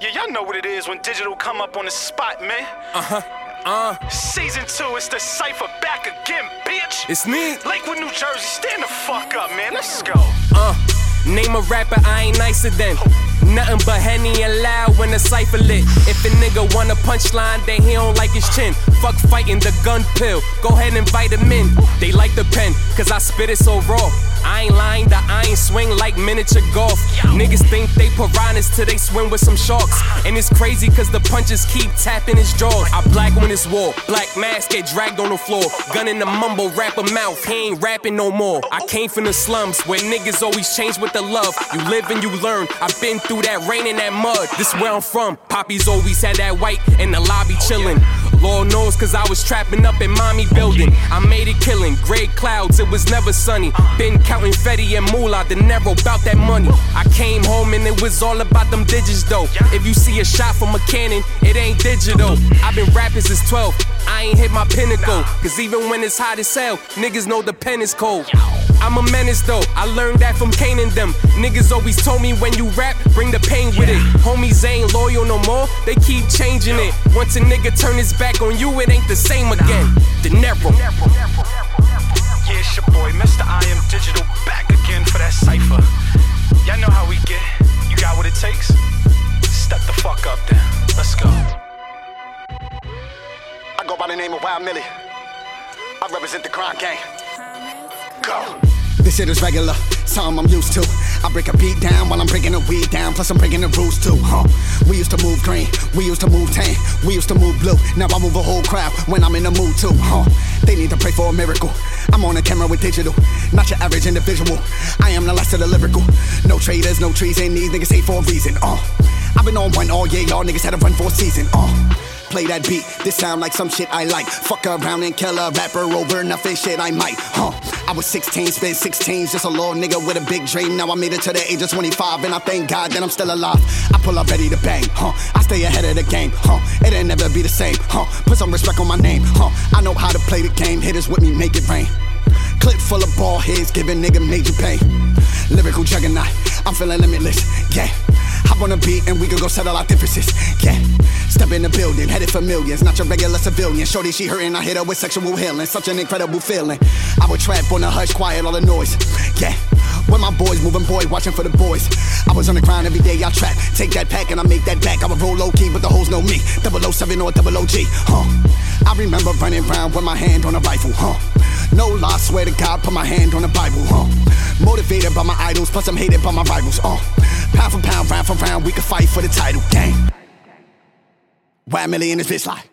Yeah, y'all know what it is when digital come up on the spot, man. Uh huh. Uh. Season two, it's the cipher back again, bitch. It's me. Lakewood, New Jersey, stand the fuck up, man. Let's go. Uh. Name a rapper I ain't nicer than. Nothing but Henny and loud when the cipher lit. If a nigga want a punchline, then he don't like his chin. Fuck fighting the gun pill. Go ahead and invite him in. They pen, cause I spit it so raw. I ain't lying, the iron swing like miniature golf. Niggas think they piranhas till they swim with some sharks. And it's crazy cause the punches keep tapping his jaws. I black when it's war, black mask get dragged on the floor. Gun in the mumble, rapper mouth, he ain't rapping no more. I came from the slums where niggas always change with the love. You live and you learn. I've been through that rain and that mud. This where I'm from. Poppies always had that white in the lobby chillin'. Lord knows, cause I was trapping up in mommy building. I made it killing, gray clouds, it was never sunny. Been counting Fetty and Moolah, the narrow about that money. I came home and it was all about them digits though. If you see a shot from a cannon, it ain't digital. I've been rapping since 12, I ain't hit my pinnacle. Cause even when it's hot as hell, niggas know the pen is cold. I'm a menace though, I learned that from Kane and them. Niggas always told me when you rap, bring the pain with it. Homies ain't loyal no more, they keep changing it. Once a nigga turn his back on you, it ain't the same again. De Niro. Yeah, it's your boy, Mr. I Am Digital, back again for that cipher. Y'all know how we get. You got what it takes? Step the fuck up then. Let's go. I go by the name of Wild Millie. I represent the crime gang. Go. This shit is regular, something I'm used to. I break a beat down while I'm breaking the weed down, plus I'm breaking the rules too, huh? We used to move green, we used to move tan, we used to move blue. Now I move a whole crowd when I'm in the mood too, huh? They need to pray for a miracle. I'm on the camera with digital, not your average individual. I am the last of the lyrical. No traders, no trees, and these niggas hate for a reason, uh. I've been on one all year, y'all niggas had to run for a season, uh. Play that beat, this sound like some shit I like. Fuck around and kill a rapper over nothing shit I might, huh? I was 16, spent 16, just a little nigga with a big dream. Now I made it to the age of 25, and I thank God that I'm still alive. I pull up ready to bang, huh? I stay ahead of the game, huh? It ain't never be the same, huh? Put some respect on my name, huh? I know how to play the game, hitters with me, make it rain. Clip full of ball heads, giving nigga major pain. Lyrical juggernaut, I'm feeling limitless, yeah. Hop on a beat and we can go settle our differences, yeah. Step in the building, headed for millions, not your regular civilian. Shorty, she hurting, I hit her with sexual healing. Such an incredible feeling. I would trap on the hush, quiet all the noise, yeah. With my boys, moving boy, watching for the boys. I was on the grind every day, I trap. Take that pack and I make that back. I would roll low key, but the hoes know me. 007 or double OG, huh? I remember running around with my hand on a rifle, huh? No lie, swear to God, put my hand on the Bible, huh? Motivated by my idols, plus I'm hated by my rivals, uh. Pound for pound, round for round, we can fight for the title, gang. Why million is this like?